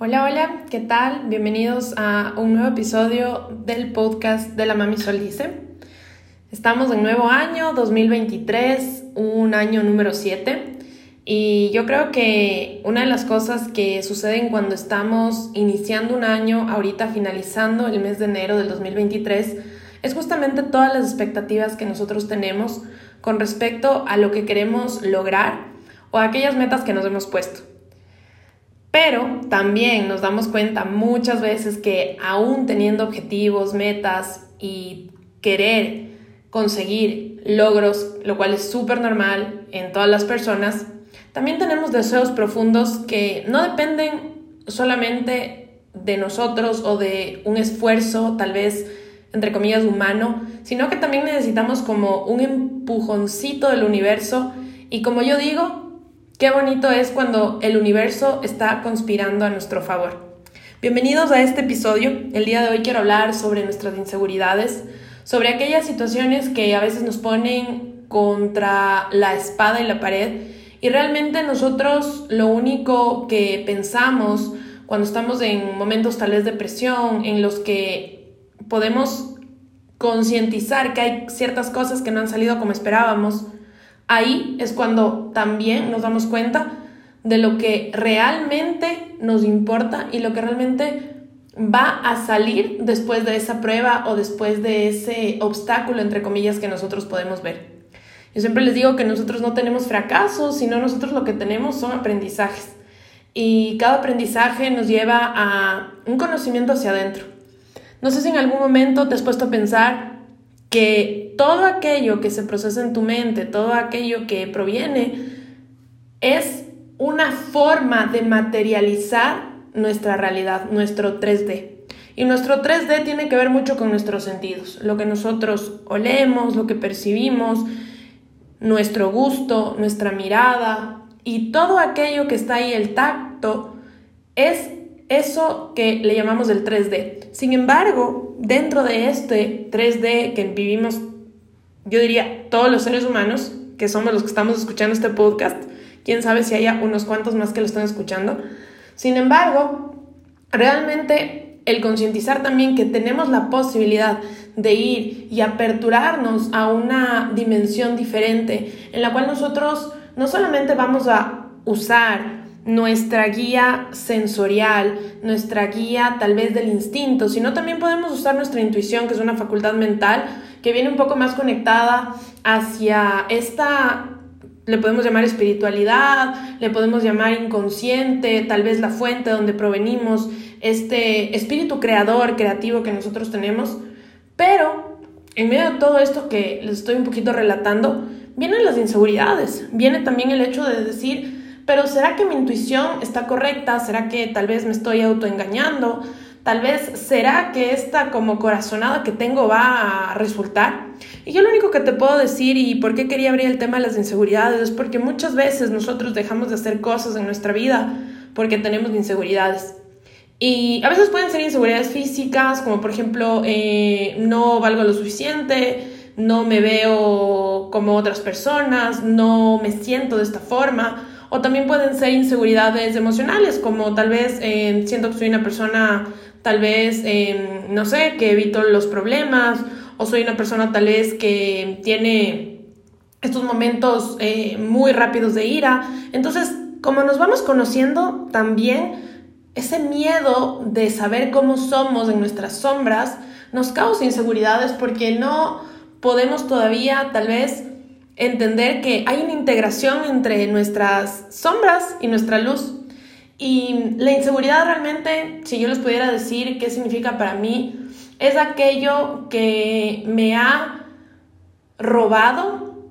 Hola, hola, ¿qué tal? Bienvenidos a un nuevo episodio del podcast de la Mami Solice. Estamos en nuevo año, 2023, un año número 7. Y yo creo que una de las cosas que suceden cuando estamos iniciando un año, ahorita finalizando el mes de enero del 2023, es justamente todas las expectativas que nosotros tenemos con respecto a lo que queremos lograr o a aquellas metas que nos hemos puesto. Pero también nos damos cuenta muchas veces que aún teniendo objetivos, metas y querer conseguir logros, lo cual es súper normal en todas las personas, también tenemos deseos profundos que no dependen solamente de nosotros o de un esfuerzo tal vez entre comillas humano, sino que también necesitamos como un empujoncito del universo. Y como yo digo, Qué bonito es cuando el universo está conspirando a nuestro favor. Bienvenidos a este episodio. El día de hoy quiero hablar sobre nuestras inseguridades, sobre aquellas situaciones que a veces nos ponen contra la espada y la pared y realmente nosotros lo único que pensamos cuando estamos en momentos tal vez de presión, en los que podemos concientizar que hay ciertas cosas que no han salido como esperábamos, Ahí es cuando también nos damos cuenta de lo que realmente nos importa y lo que realmente va a salir después de esa prueba o después de ese obstáculo, entre comillas, que nosotros podemos ver. Yo siempre les digo que nosotros no tenemos fracasos, sino nosotros lo que tenemos son aprendizajes. Y cada aprendizaje nos lleva a un conocimiento hacia adentro. No sé si en algún momento te has puesto a pensar que todo aquello que se procesa en tu mente, todo aquello que proviene, es una forma de materializar nuestra realidad, nuestro 3D. Y nuestro 3D tiene que ver mucho con nuestros sentidos, lo que nosotros olemos, lo que percibimos, nuestro gusto, nuestra mirada y todo aquello que está ahí, el tacto, es eso que le llamamos el 3D. Sin embargo, dentro de este 3D que vivimos, yo diría, todos los seres humanos, que somos los que estamos escuchando este podcast, quién sabe si haya unos cuantos más que lo están escuchando. Sin embargo, realmente el concientizar también que tenemos la posibilidad de ir y aperturarnos a una dimensión diferente en la cual nosotros no solamente vamos a usar nuestra guía sensorial, nuestra guía tal vez del instinto, sino también podemos usar nuestra intuición, que es una facultad mental que viene un poco más conectada hacia esta, le podemos llamar espiritualidad, le podemos llamar inconsciente, tal vez la fuente donde provenimos, este espíritu creador, creativo que nosotros tenemos, pero en medio de todo esto que les estoy un poquito relatando, vienen las inseguridades, viene también el hecho de decir, pero ¿será que mi intuición está correcta? ¿Será que tal vez me estoy autoengañando? Tal vez será que esta como corazonada que tengo va a resultar. Y yo lo único que te puedo decir y por qué quería abrir el tema de las inseguridades es porque muchas veces nosotros dejamos de hacer cosas en nuestra vida porque tenemos inseguridades. Y a veces pueden ser inseguridades físicas, como por ejemplo, eh, no valgo lo suficiente, no me veo como otras personas, no me siento de esta forma o también pueden ser inseguridades emocionales, como tal vez eh, siento que soy una persona, tal vez, eh, no sé, que evito los problemas, o soy una persona tal vez que tiene estos momentos eh, muy rápidos de ira. Entonces, como nos vamos conociendo, también ese miedo de saber cómo somos en nuestras sombras nos causa inseguridades porque no podemos todavía tal vez entender que hay una integración entre nuestras sombras y nuestra luz. Y la inseguridad realmente, si yo les pudiera decir qué significa para mí, es aquello que me ha robado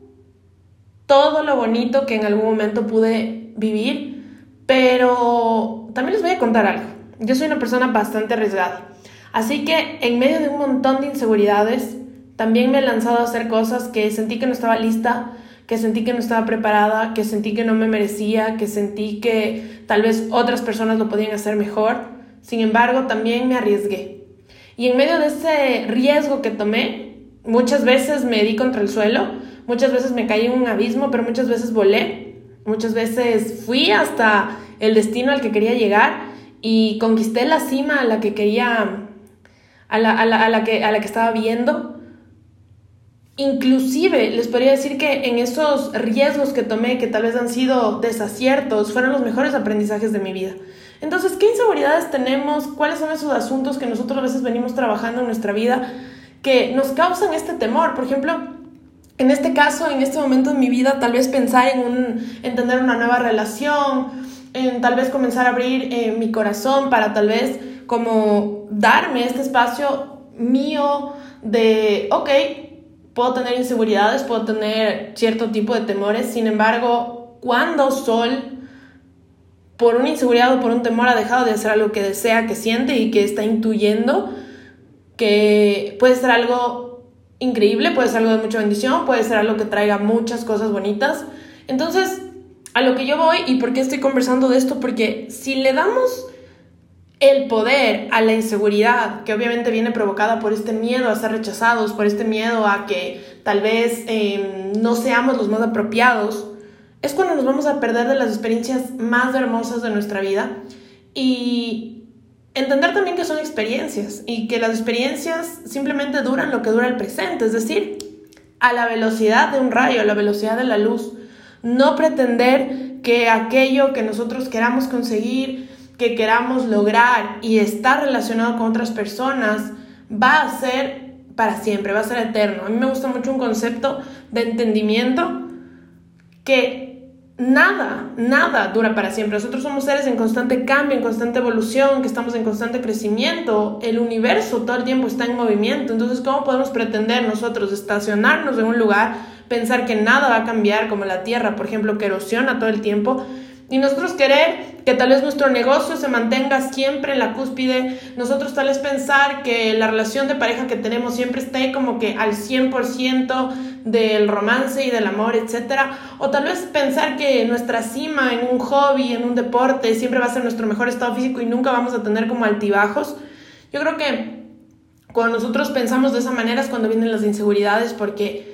todo lo bonito que en algún momento pude vivir, pero también les voy a contar algo. Yo soy una persona bastante arriesgada, así que en medio de un montón de inseguridades, también me he lanzado a hacer cosas que sentí que no estaba lista, que sentí que no estaba preparada, que sentí que no me merecía, que sentí que tal vez otras personas lo podían hacer mejor. Sin embargo, también me arriesgué. Y en medio de ese riesgo que tomé, muchas veces me di contra el suelo, muchas veces me caí en un abismo, pero muchas veces volé, muchas veces fui hasta el destino al que quería llegar y conquisté la cima a la que quería, a la, a la, a la que, a la que estaba viendo. Inclusive les podría decir que en esos riesgos que tomé, que tal vez han sido desaciertos, fueron los mejores aprendizajes de mi vida. Entonces, ¿qué inseguridades tenemos? ¿Cuáles son esos asuntos que nosotros a veces venimos trabajando en nuestra vida que nos causan este temor? Por ejemplo, en este caso, en este momento de mi vida, tal vez pensar en, un, en tener una nueva relación, en tal vez comenzar a abrir eh, mi corazón para tal vez como darme este espacio mío de, ok, puedo tener inseguridades, puedo tener cierto tipo de temores, sin embargo, cuando Sol por una inseguridad o por un temor ha dejado de hacer algo que desea, que siente y que está intuyendo que puede ser algo increíble, puede ser algo de mucha bendición, puede ser algo que traiga muchas cosas bonitas. Entonces, a lo que yo voy y por qué estoy conversando de esto, porque si le damos el poder a la inseguridad, que obviamente viene provocada por este miedo a ser rechazados, por este miedo a que tal vez eh, no seamos los más apropiados, es cuando nos vamos a perder de las experiencias más hermosas de nuestra vida y entender también que son experiencias y que las experiencias simplemente duran lo que dura el presente, es decir, a la velocidad de un rayo, a la velocidad de la luz. No pretender que aquello que nosotros queramos conseguir, que queramos lograr y estar relacionado con otras personas va a ser para siempre, va a ser eterno. A mí me gusta mucho un concepto de entendimiento que nada, nada dura para siempre. Nosotros somos seres en constante cambio, en constante evolución, que estamos en constante crecimiento. El universo todo el tiempo está en movimiento. Entonces, ¿cómo podemos pretender nosotros estacionarnos en un lugar, pensar que nada va a cambiar, como la Tierra, por ejemplo, que erosiona todo el tiempo? Y nosotros querer que tal vez nuestro negocio se mantenga siempre en la cúspide, nosotros tal vez pensar que la relación de pareja que tenemos siempre esté como que al 100% del romance y del amor, etc. O tal vez pensar que nuestra cima en un hobby, en un deporte, siempre va a ser nuestro mejor estado físico y nunca vamos a tener como altibajos. Yo creo que cuando nosotros pensamos de esa manera es cuando vienen las inseguridades porque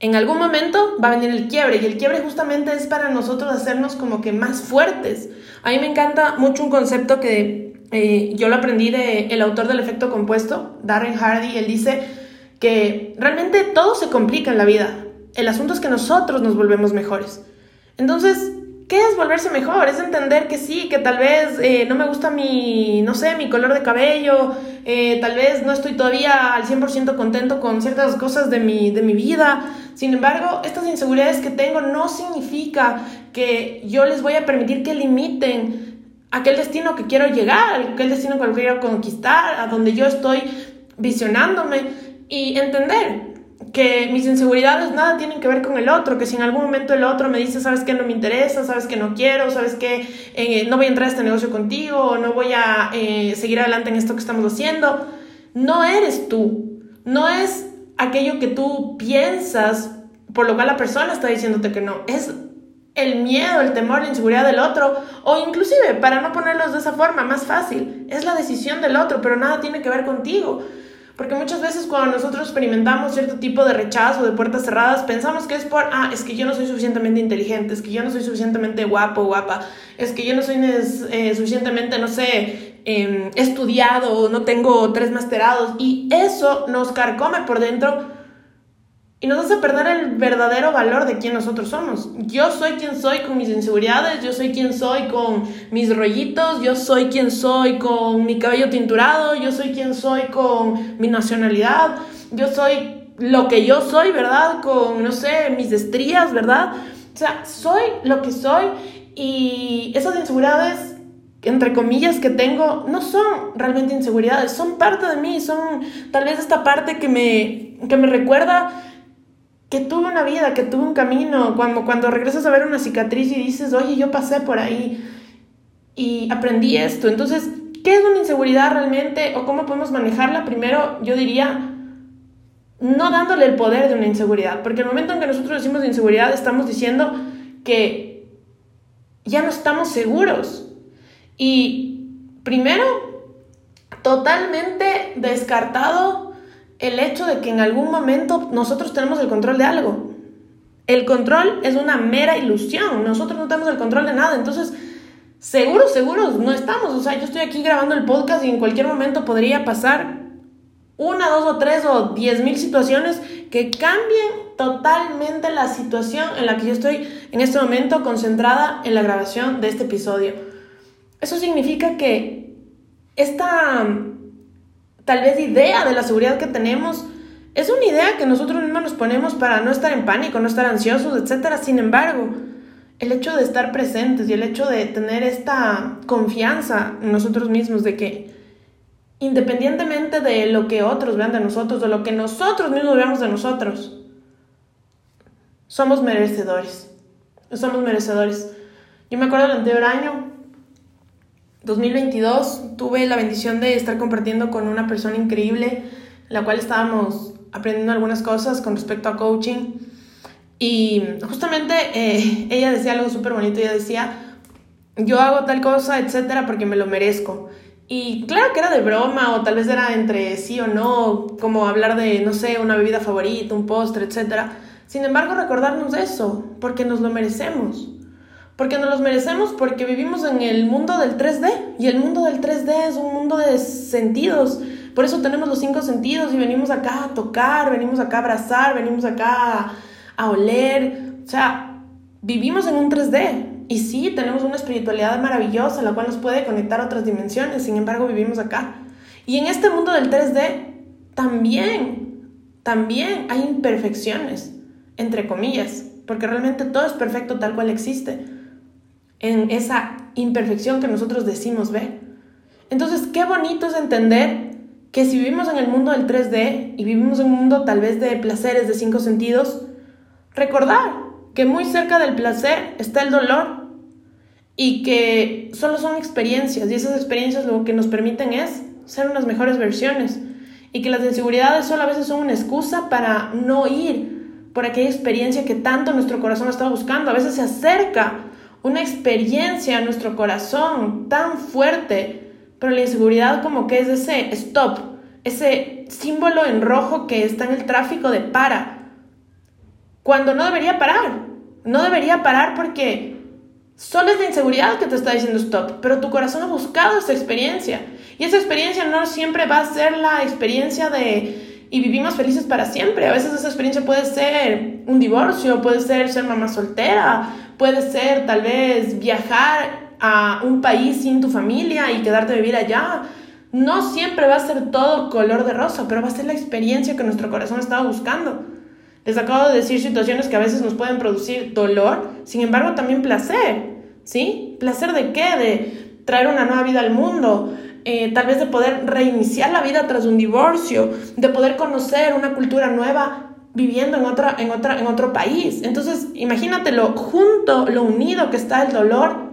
en algún momento va a venir el quiebre y el quiebre justamente es para nosotros hacernos como que más fuertes. A mí me encanta mucho un concepto que eh, yo lo aprendí de el autor del efecto compuesto, Darren Hardy, él dice que realmente todo se complica en la vida. El asunto es que nosotros nos volvemos mejores. Entonces, ¿Qué es volverse mejor? Es entender que sí, que tal vez eh, no me gusta mi, no sé, mi color de cabello, eh, tal vez no estoy todavía al 100% contento con ciertas cosas de mi, de mi vida. Sin embargo, estas inseguridades que tengo no significa que yo les voy a permitir que limiten aquel destino que quiero llegar, aquel destino que quiero conquistar, a donde yo estoy visionándome. Y entender que mis inseguridades nada tienen que ver con el otro, que si en algún momento el otro me dice, sabes que no me interesa, sabes que no quiero, sabes que eh, no voy a entrar a este negocio contigo, no voy a eh, seguir adelante en esto que estamos haciendo, no eres tú, no es aquello que tú piensas, por lo cual la persona está diciéndote que no, es el miedo, el temor, la inseguridad del otro, o inclusive, para no ponerlos de esa forma, más fácil, es la decisión del otro, pero nada tiene que ver contigo. Porque muchas veces cuando nosotros experimentamos cierto tipo de rechazo, de puertas cerradas, pensamos que es por, ah, es que yo no soy suficientemente inteligente, es que yo no soy suficientemente guapo, guapa, es que yo no soy eh, suficientemente, no sé, eh, estudiado, no tengo tres masterados. Y eso nos carcome por dentro y nos hace perder el verdadero valor de quién nosotros somos. Yo soy quien soy con mis inseguridades, yo soy quien soy con mis rollitos, yo soy quien soy con mi cabello tinturado, yo soy quien soy con mi nacionalidad, yo soy lo que yo soy, ¿verdad? Con, no sé, mis estrías, ¿verdad? O sea, soy lo que soy y esas inseguridades entre comillas que tengo no son realmente inseguridades, son parte de mí, son tal vez esta parte que me, que me recuerda que tuve una vida, que tuve un camino, cuando, cuando regresas a ver una cicatriz y dices, oye, yo pasé por ahí y aprendí esto. Entonces, ¿qué es una inseguridad realmente o cómo podemos manejarla? Primero, yo diría, no dándole el poder de una inseguridad, porque el momento en que nosotros decimos inseguridad, estamos diciendo que ya no estamos seguros. Y primero, totalmente descartado el hecho de que en algún momento nosotros tenemos el control de algo. El control es una mera ilusión, nosotros no tenemos el control de nada, entonces seguros, seguros no estamos. O sea, yo estoy aquí grabando el podcast y en cualquier momento podría pasar una, dos o tres o diez mil situaciones que cambien totalmente la situación en la que yo estoy en este momento concentrada en la grabación de este episodio. Eso significa que esta tal vez idea de la seguridad que tenemos es una idea que nosotros mismos nos ponemos para no estar en pánico, no estar ansiosos, etc. Sin embargo, el hecho de estar presentes y el hecho de tener esta confianza en nosotros mismos de que independientemente de lo que otros vean de nosotros, de lo que nosotros mismos veamos de nosotros, somos merecedores. Somos merecedores. Yo me acuerdo del anterior año, 2022, tuve la bendición de estar compartiendo con una persona increíble, la cual estábamos aprendiendo algunas cosas con respecto a coaching. Y justamente eh, ella decía algo súper bonito, ella decía, yo hago tal cosa, etcétera, porque me lo merezco. Y claro que era de broma o tal vez era entre sí o no, como hablar de, no sé, una bebida favorita, un postre, etc. Sin embargo, recordarnos de eso, porque nos lo merecemos. Porque nos los merecemos porque vivimos en el mundo del 3D y el mundo del 3D es un mundo de sentidos. Por eso tenemos los cinco sentidos y venimos acá a tocar, venimos acá a abrazar, venimos acá a oler. O sea, vivimos en un 3D. Y sí, tenemos una espiritualidad maravillosa, la cual nos puede conectar a otras dimensiones, sin embargo vivimos acá. Y en este mundo del 3D también, también hay imperfecciones, entre comillas, porque realmente todo es perfecto tal cual existe, en esa imperfección que nosotros decimos ver. Entonces, qué bonito es entender que si vivimos en el mundo del 3D y vivimos en un mundo tal vez de placeres de cinco sentidos, recordar que muy cerca del placer está el dolor y que solo son experiencias y esas experiencias lo que nos permiten es ser unas mejores versiones y que las inseguridades solo a veces son una excusa para no ir por aquella experiencia que tanto nuestro corazón está buscando. A veces se acerca una experiencia a nuestro corazón tan fuerte, pero la inseguridad como que es ese stop, ese símbolo en rojo que está en el tráfico de para, cuando no debería parar. No debería parar porque Solo es la inseguridad que te está diciendo stop, pero tu corazón ha buscado esa experiencia. Y esa experiencia no siempre va a ser la experiencia de y vivimos felices para siempre. A veces esa experiencia puede ser un divorcio, puede ser ser mamá soltera, puede ser tal vez viajar a un país sin tu familia y quedarte a vivir allá. No siempre va a ser todo color de rosa, pero va a ser la experiencia que nuestro corazón estaba buscando. Les acabo de decir situaciones que a veces nos pueden producir dolor, sin embargo también placer, ¿sí? ¿Placer de qué? De traer una nueva vida al mundo, eh, tal vez de poder reiniciar la vida tras un divorcio, de poder conocer una cultura nueva viviendo en, otra, en, otra, en otro país. Entonces, imagínatelo junto, lo unido que está el dolor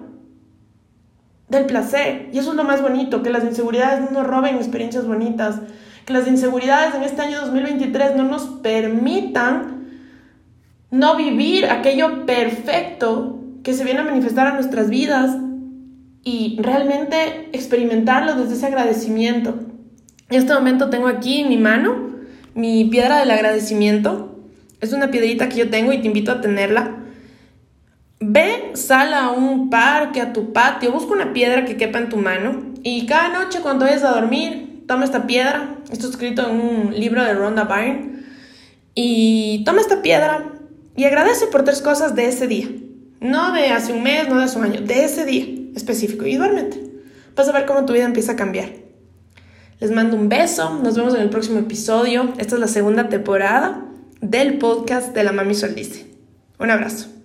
del placer. Y eso es lo más bonito, que las inseguridades no nos roben experiencias bonitas, que las inseguridades en este año 2023 no nos permitan no vivir aquello perfecto que se viene a manifestar a nuestras vidas y realmente experimentarlo desde ese agradecimiento. En este momento tengo aquí en mi mano mi piedra del agradecimiento. Es una piedrita que yo tengo y te invito a tenerla. Ve, sal a un parque, a tu patio, busca una piedra que quepa en tu mano y cada noche cuando vayas a dormir, toma esta piedra, esto escrito en un libro de Rhonda Byrne, y toma esta piedra y agradece por tres cosas de ese día. No de hace un mes, no de hace un año, de ese día específico. Y duérmete. Vas a ver cómo tu vida empieza a cambiar. Les mando un beso, nos vemos en el próximo episodio. Esta es la segunda temporada del podcast de la Mami Soldice. Un abrazo.